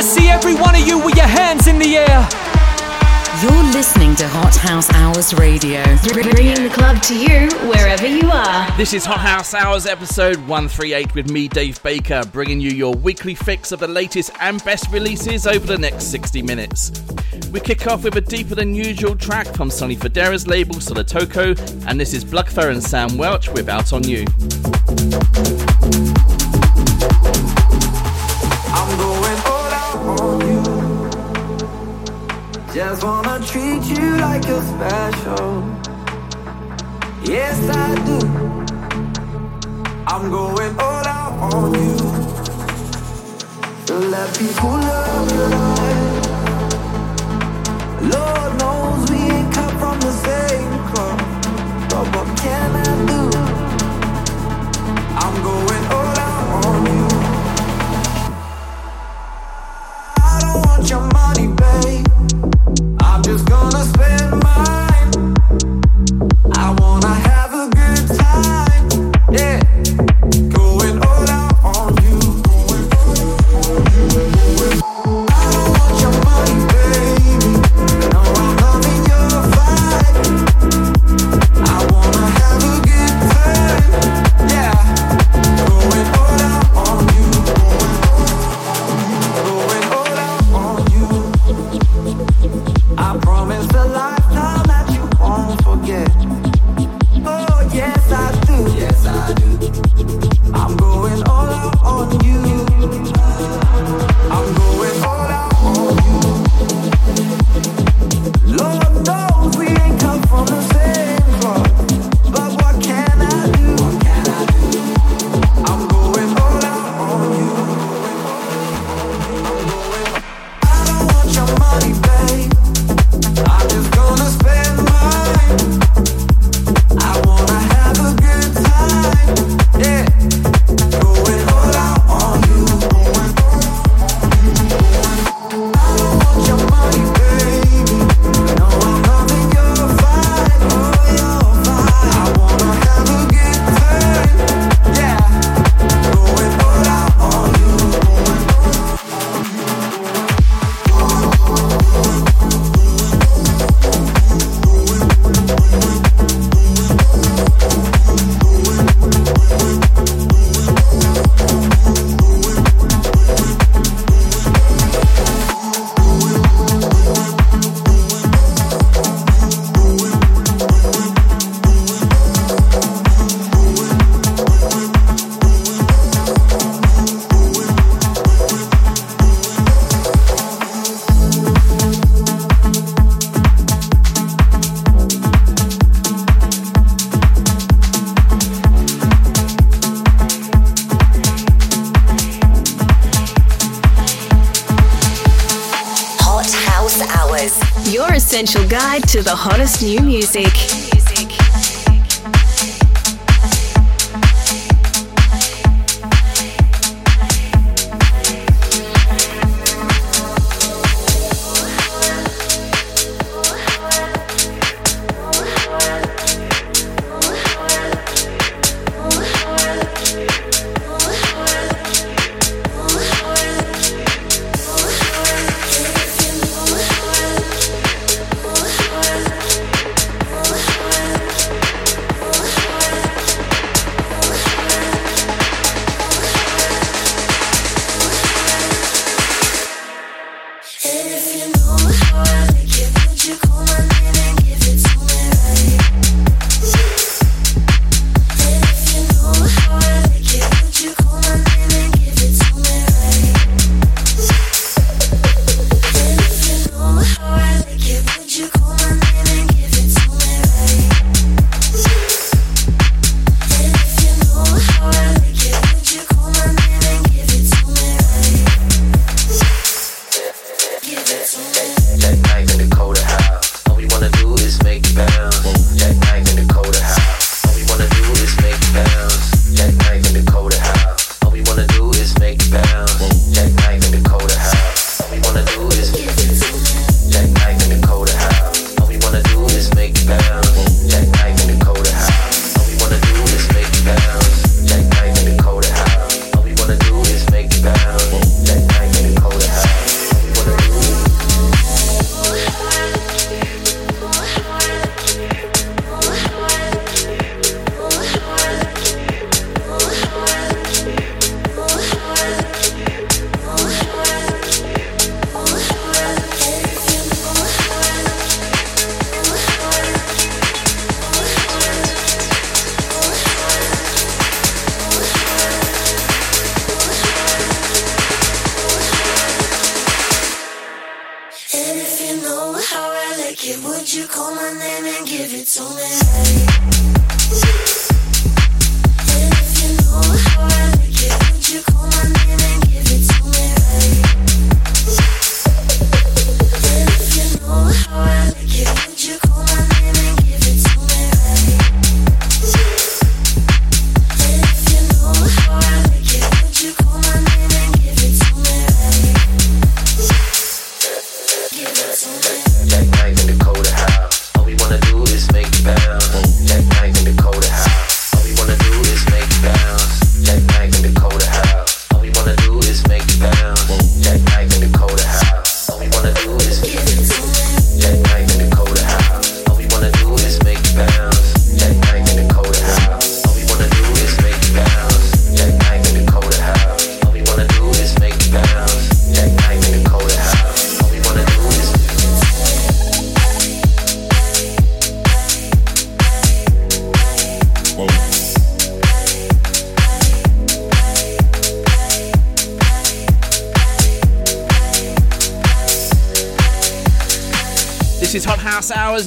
wanna see every one of you with your hands in the air. You're listening to Hot House Hours Radio, bringing the club to you wherever you are. This is Hot House Hours episode 138 with me, Dave Baker, bringing you your weekly fix of the latest and best releases over the next 60 minutes. We kick off with a deeper than usual track from Sonny Fodera's label Solotoko, and this is Blukfur and Sam Welch with Out on You. Just wanna treat you like you're special. Yes, I do. I'm going all out on you. Let people love you like. Lord knows we ain't cut from the same cloth. But what can I just gonna spend mine. Ain't come the hottest new music.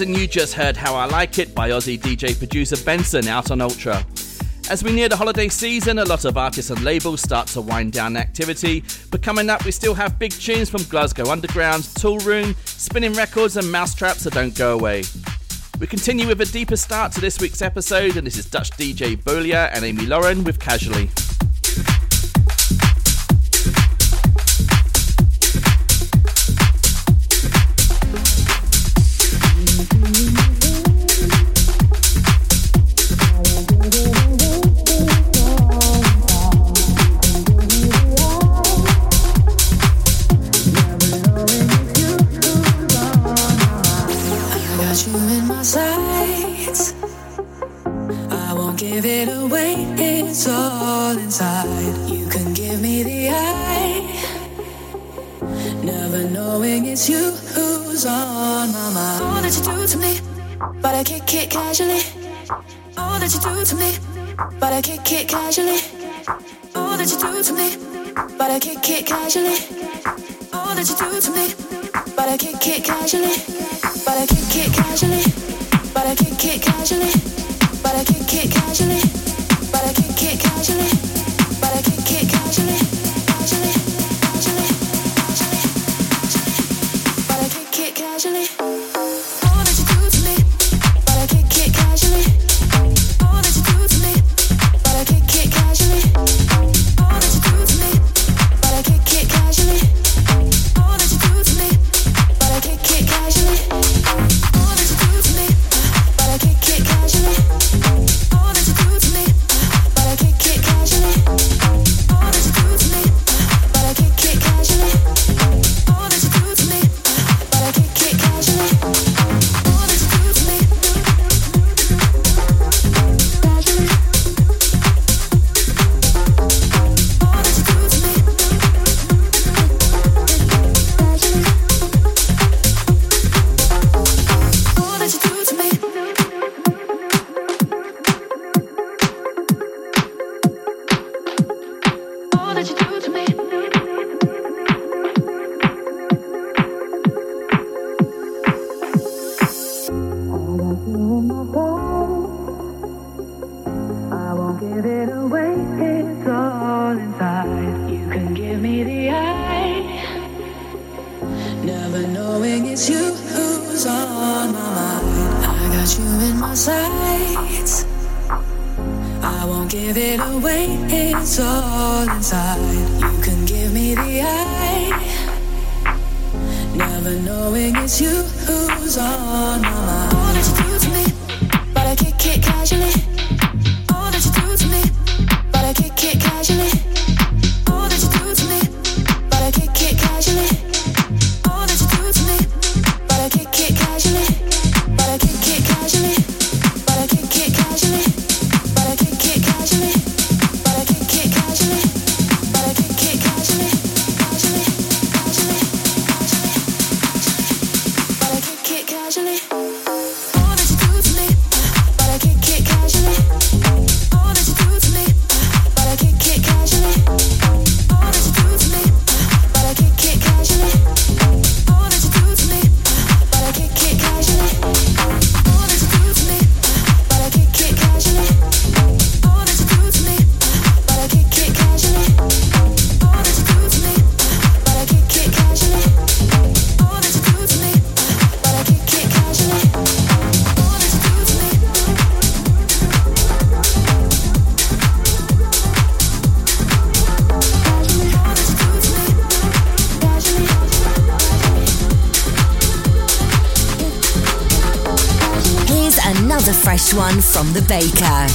And you just heard How I Like It by Aussie DJ producer Benson out on Ultra. As we near the holiday season, a lot of artists and labels start to wind down activity, but coming up, we still have big tunes from Glasgow Underground, Tool Room, Spinnin' Records, and Mousetrap, so don't go away. We continue with a deeper start to this week's episode, and this is Dutch DJ Bolier and Amy Lauren with Casually. It's you who's on my mind. All that you do to me, but I kick it casually. All that you do to me, but I kick it casually. All that you do to me, but I kick it casually. All that you do to me, but I kick it casually. But I kick it casually. But I kick it casually. But I kick it casually. Give it away. It's all inside. You can give me the eye. Never knowing it's you who's on my mind. I got you in my sights. I won't give it away. It's all inside. You can give me the eye. Never knowing it's you who's on my mind. All that you do to me, but I kick it casually. The baker.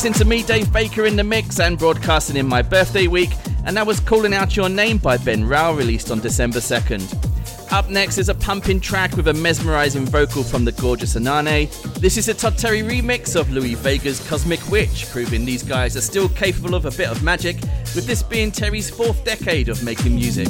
Listening to me, Dave Baker, in the mix and broadcasting in my birthday week, and that was Calling Out Your Name by Ben Rao, released on December 2nd. Up next is a pumping track with a mesmerizing vocal from the gorgeous Anane. This is a Todd Terry remix of Louie Vega's Cosmic Witch, proving these guys are still capable of a bit of magic, with this being Terry's fourth decade of making music.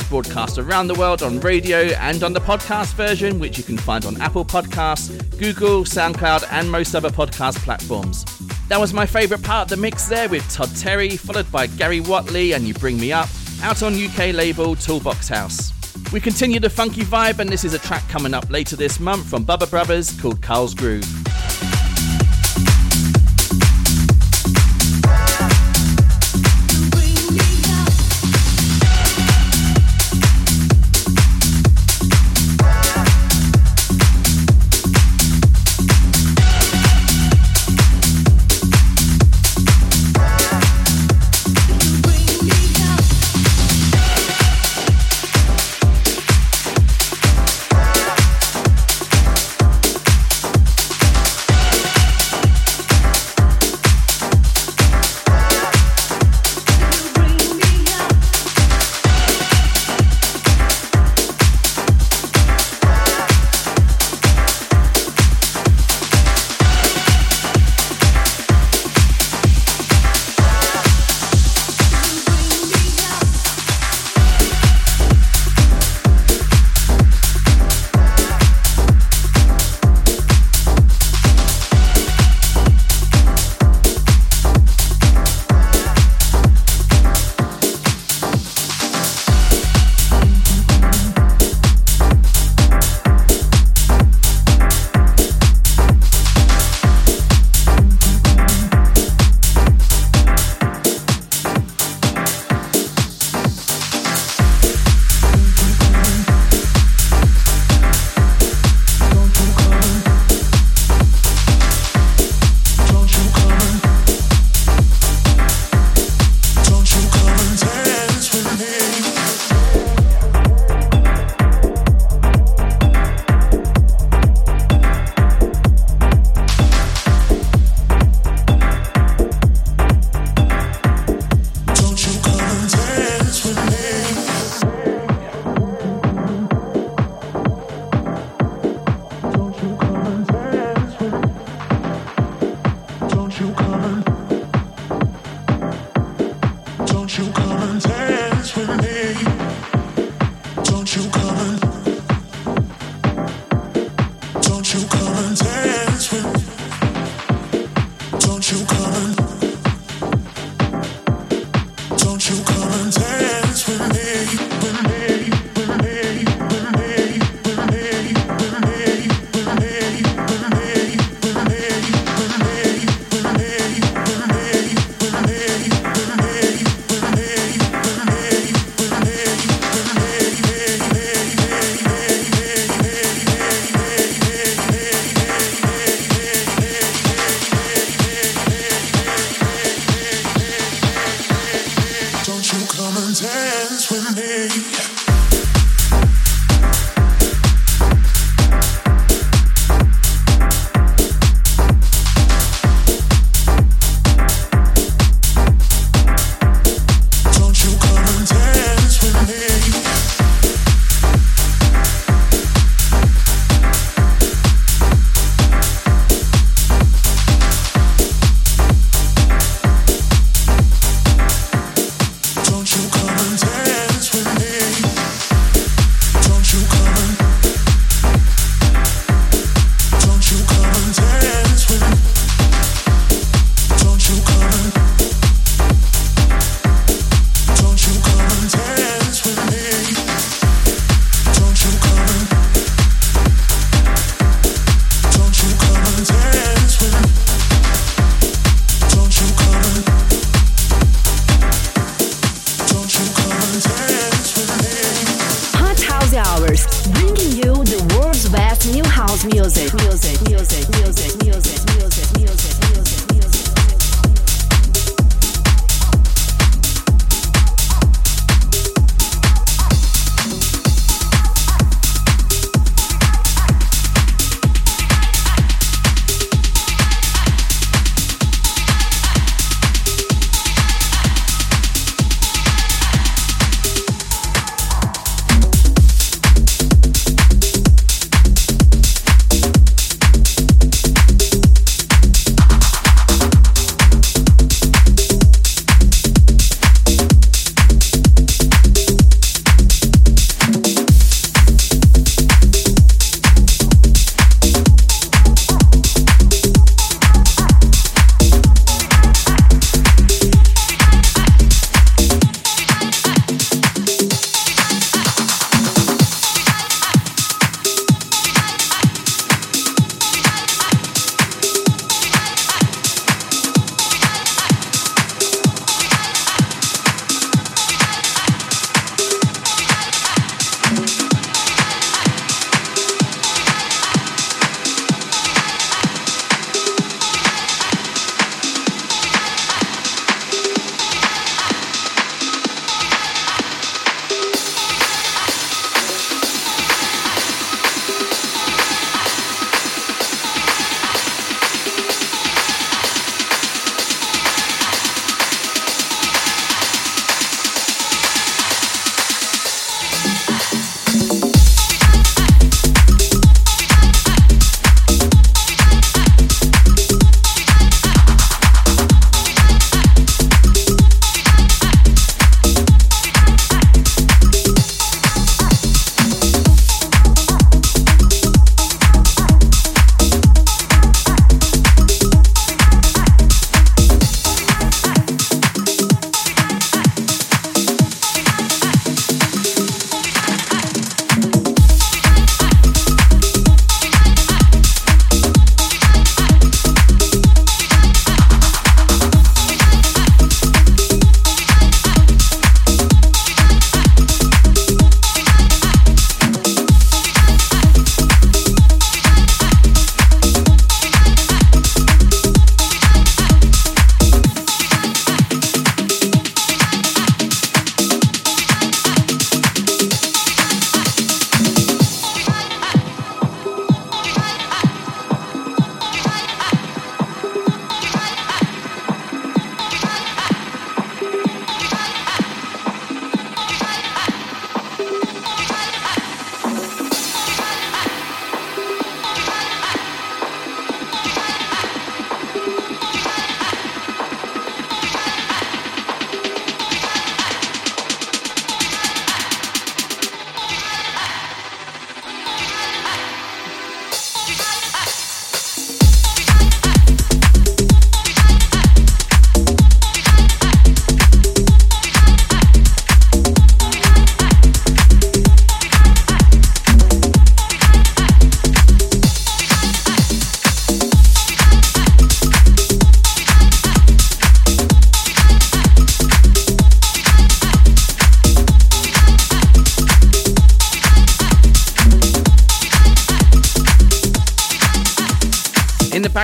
Broadcast around the world on radio and on the podcast version, which you can find on Apple Podcasts, Google, SoundCloud, and most other podcast platforms. That was my favourite part of the mix there with Todd Terry, followed by Gary Watley and You Bring Me Up, out on UK label Toolbox House. We continue the funky vibe, and this is a track coming up later this month from Bubba Brothers called Carl's Groove.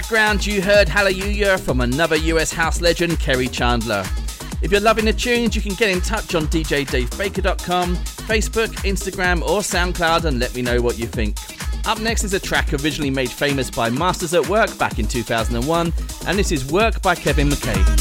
Background, you heard Hallelujah from another US house legend, Kerri Chandler. If you're loving the tunes, you can get in touch on djdavebaker.com, Facebook, Instagram, or SoundCloud and let me know what you think. Up next is a track originally made famous by Masters at Work back in 2001, and this is Work by Kevin McKay.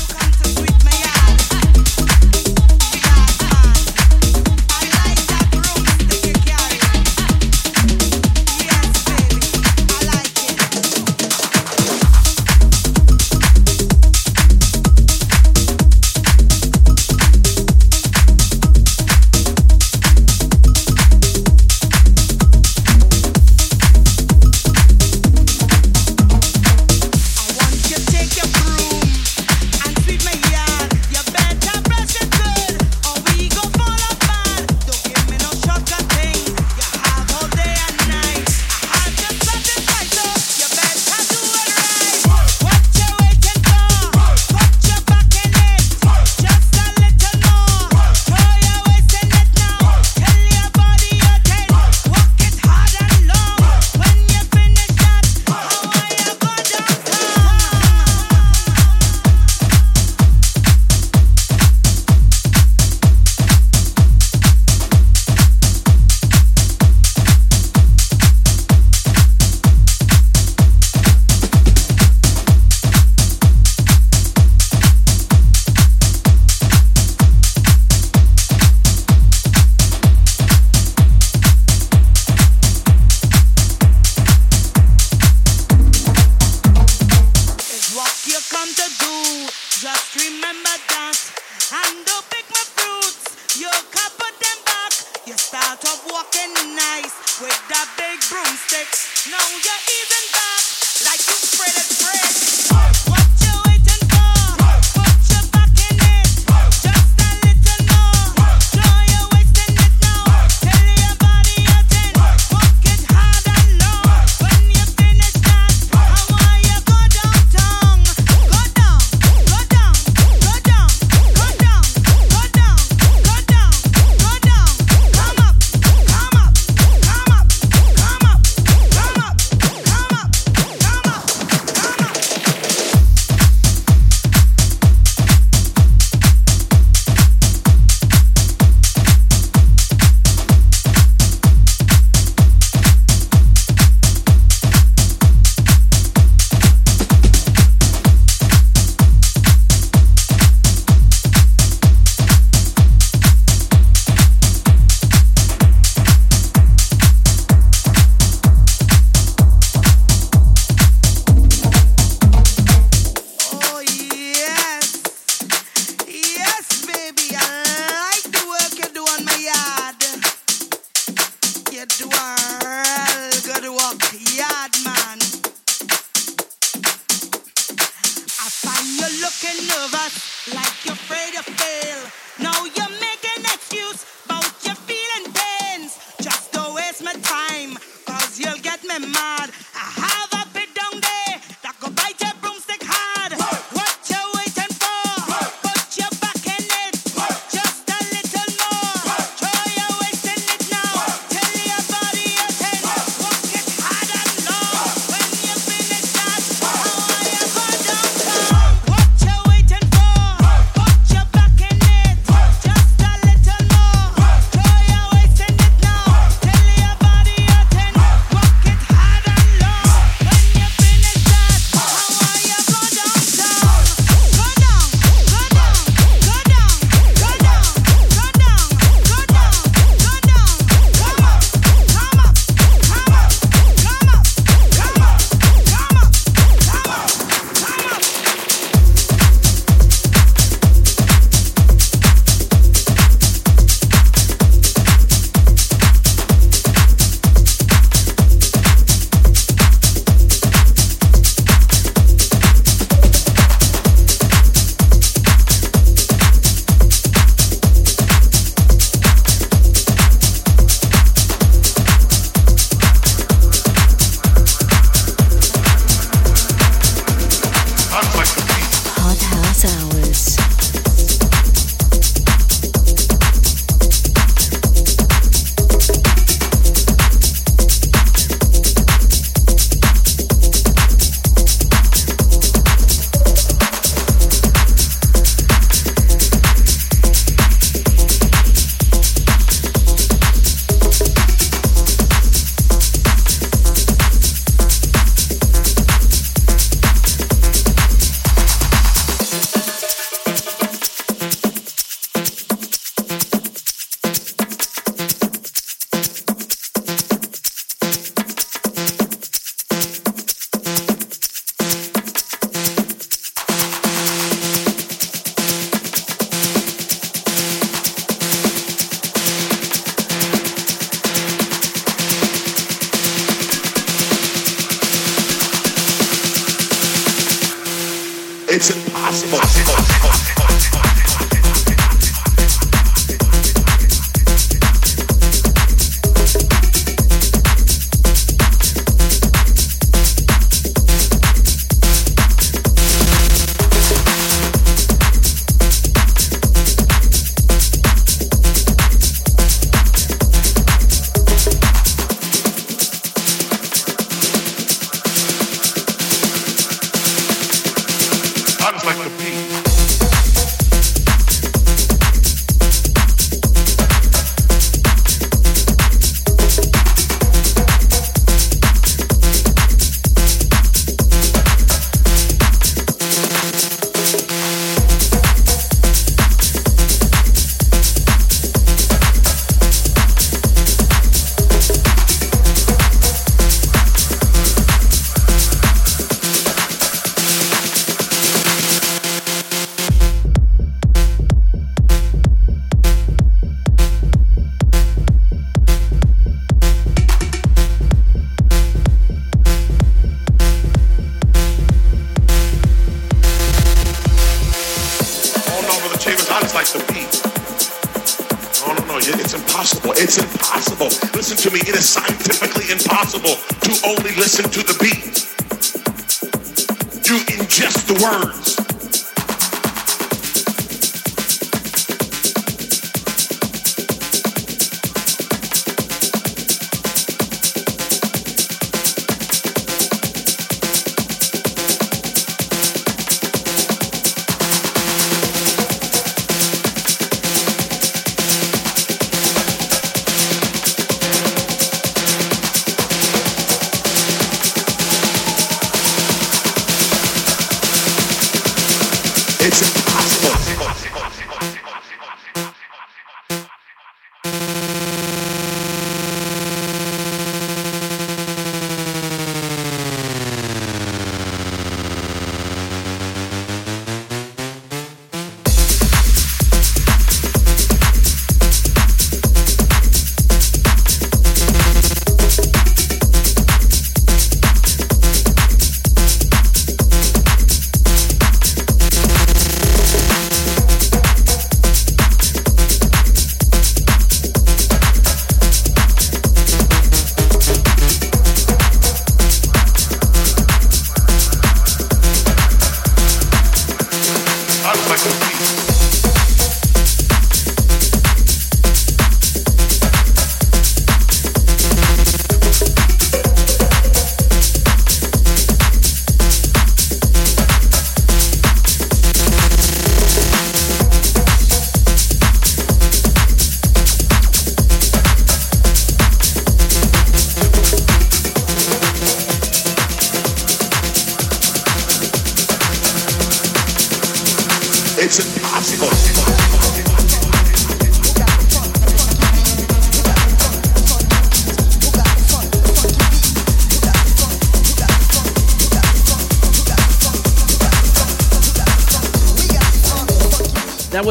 Like the beat.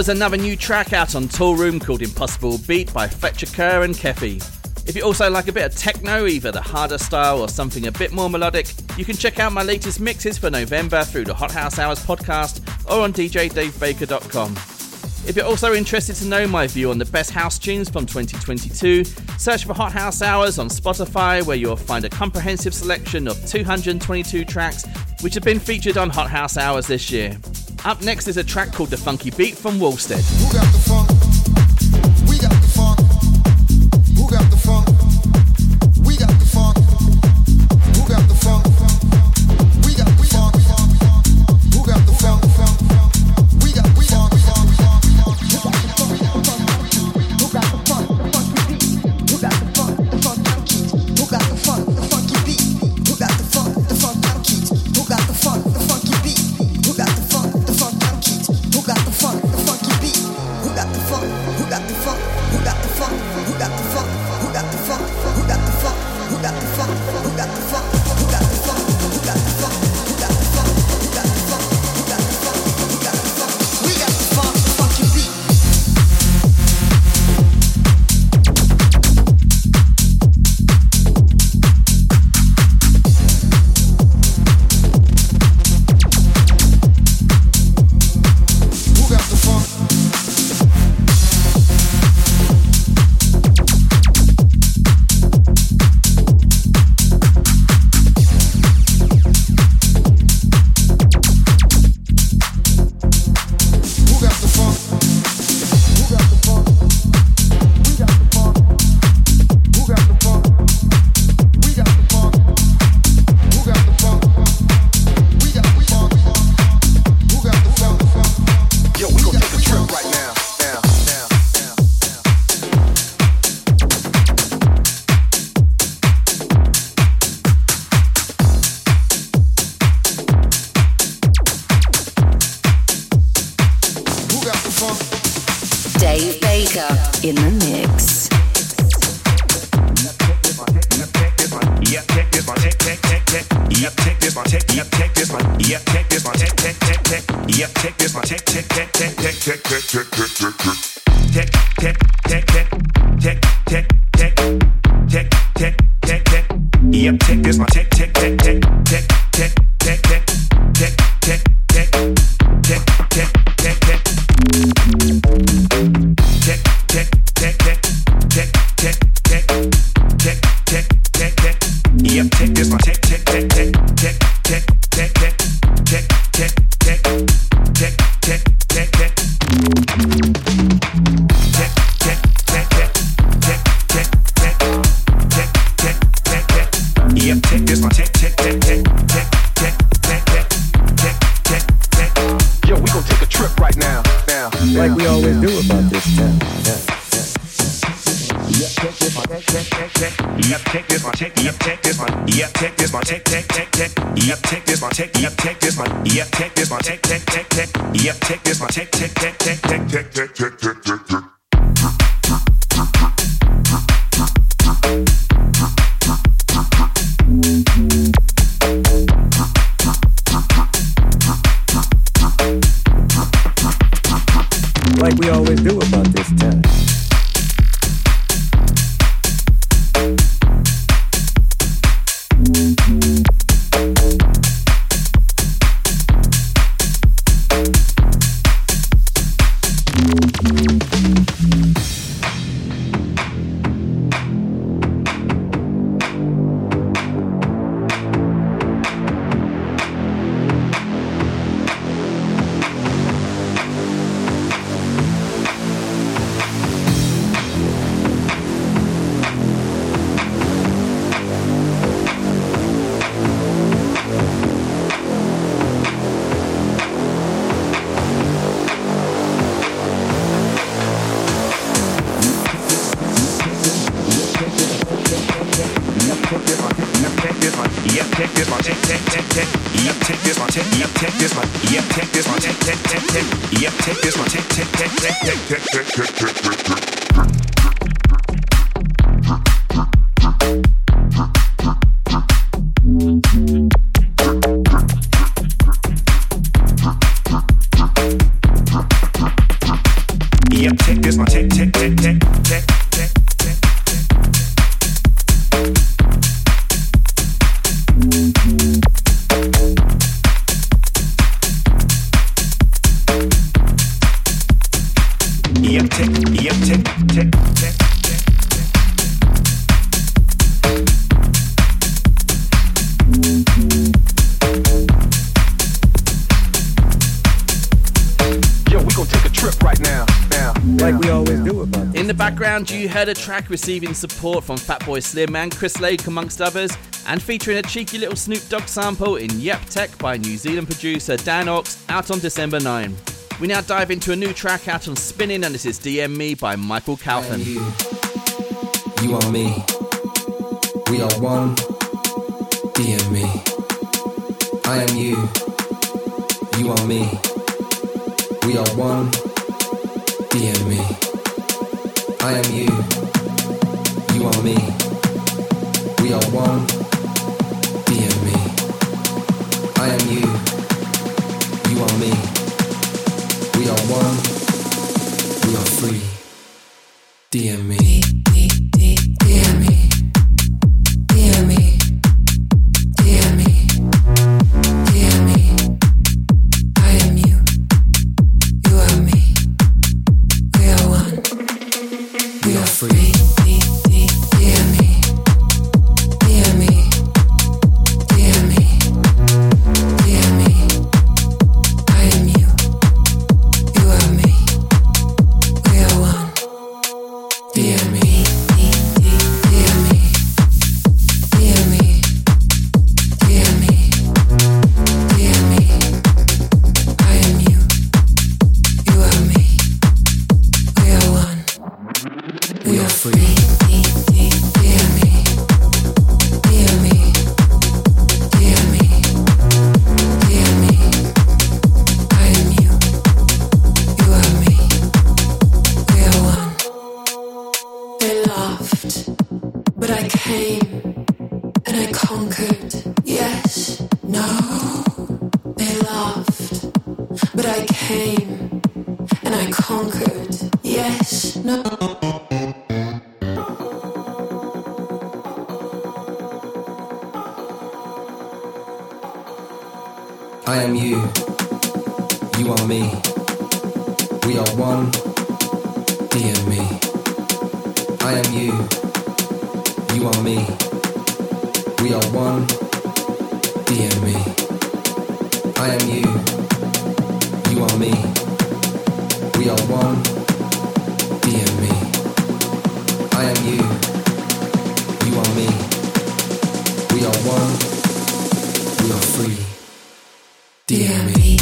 was another new track out on Toolroom called Impossible Beat by Fletcher Kerr and Keffi. If you also like a bit of techno, either the harder style or something a bit more melodic, you can check out my latest mixes for November through the Hot House Hours podcast or on djdavebaker.com. If you're also interested to know my view on the best house tunes from 2022, search for Hot House Hours on Spotify, where you'll find a comprehensive selection of 222 tracks which have been featured on Hot House Hours this year. Up next is a track called The Funky Beat from Wallstead. a track receiving support from Fatboy Slim and Chris Lake, amongst others, and featuring a cheeky little Snoop Dogg sample in Yep Tech by New Zealand producer Dan Ox, out on December 9. We now dive into a new track out on Spinnin', and this is DM Me by Michael Calfan. You. you are me. We are one. DM me. I am you. You are me. We are one. DM me. I am you. You are me. We are one. Be in me. I am you. You are me. We are one. We are free. DM me. free. DM me.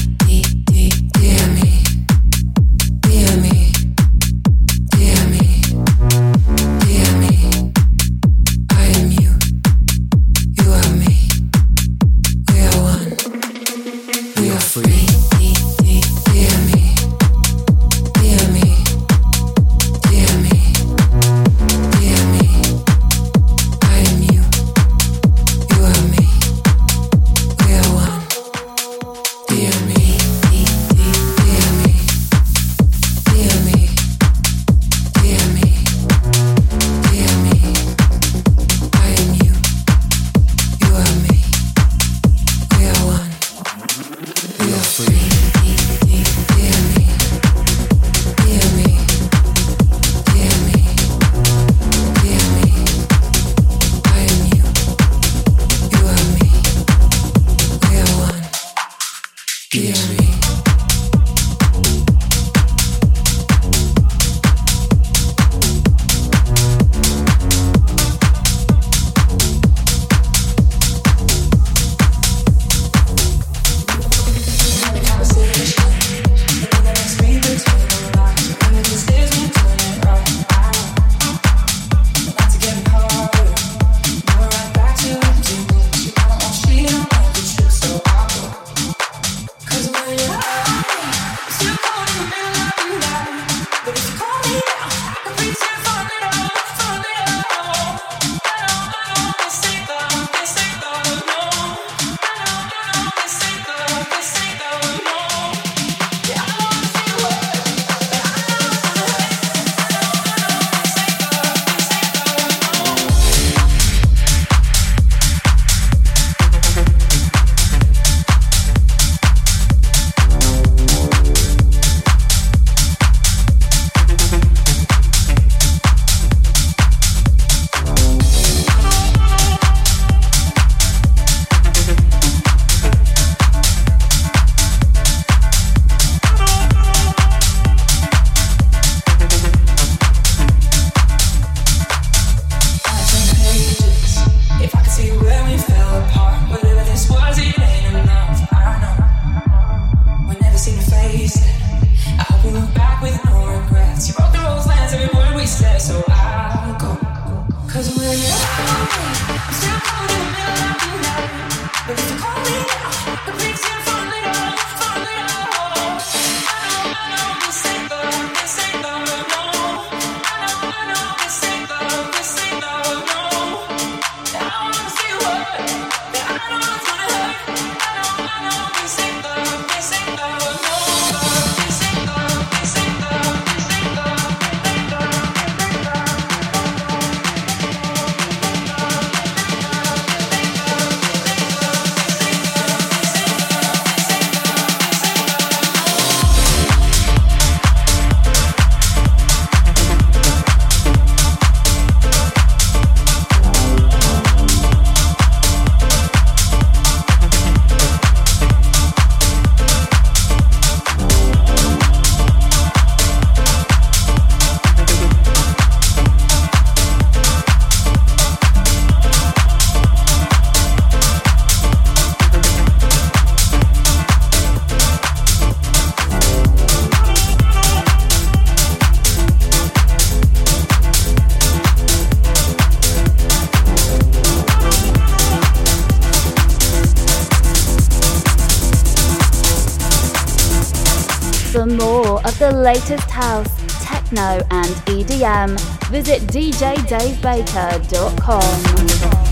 latest house, techno, and EDM, visit djdavebaker.com.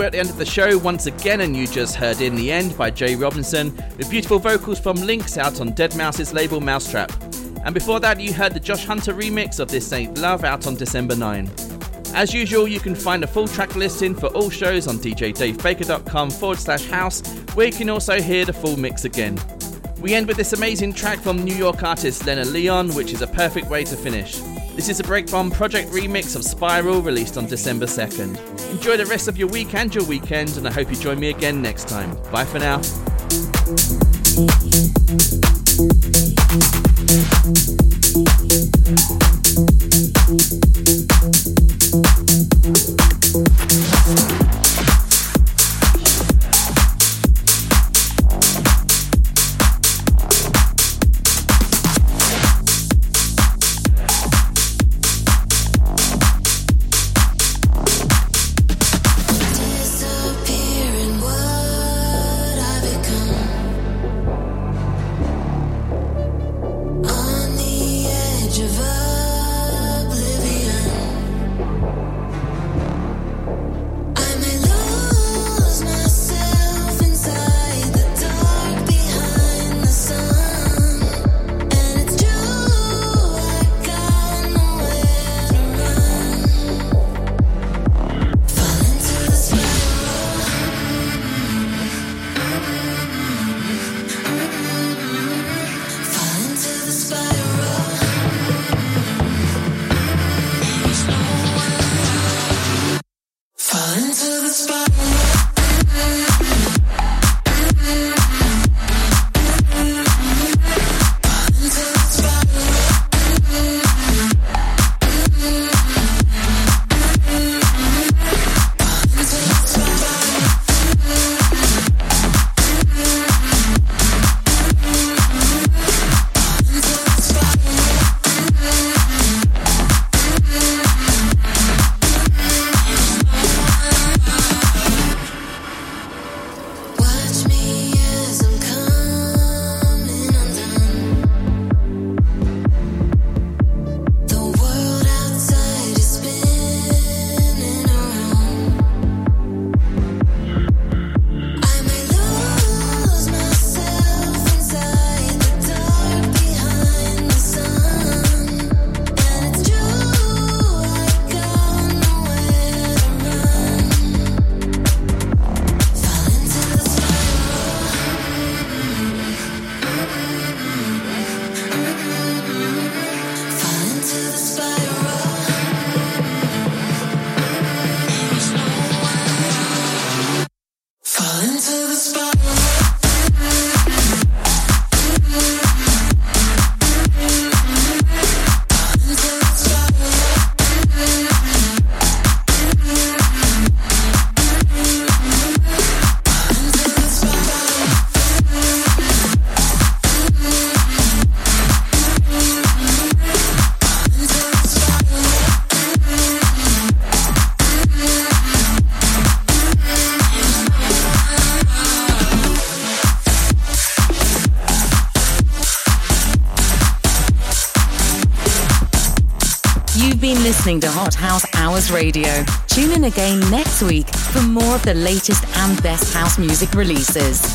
we're at the end of the show once again, and you just heard In the End by Jay Robinson, with beautiful vocals from Lynx out on deadmau5's label mau5trap. And before that, you heard the Josh Hunter remix of This Ain't Love out on December 9. As usual, you can find a full track listing for all shows on djdavebaker.com forward slash house, where you can also hear the full mix again. We end with this amazing track from New York artist Lena Leon, which is a perfect way to finish. This is a Breakbomb Project remix of Spiral released on December 2nd. Enjoy the rest of your week and your weekend, and I hope you join me again next time. Bye for now. Disappearing House Hours Radio. Tune in again next week for more of the latest and best house music releases.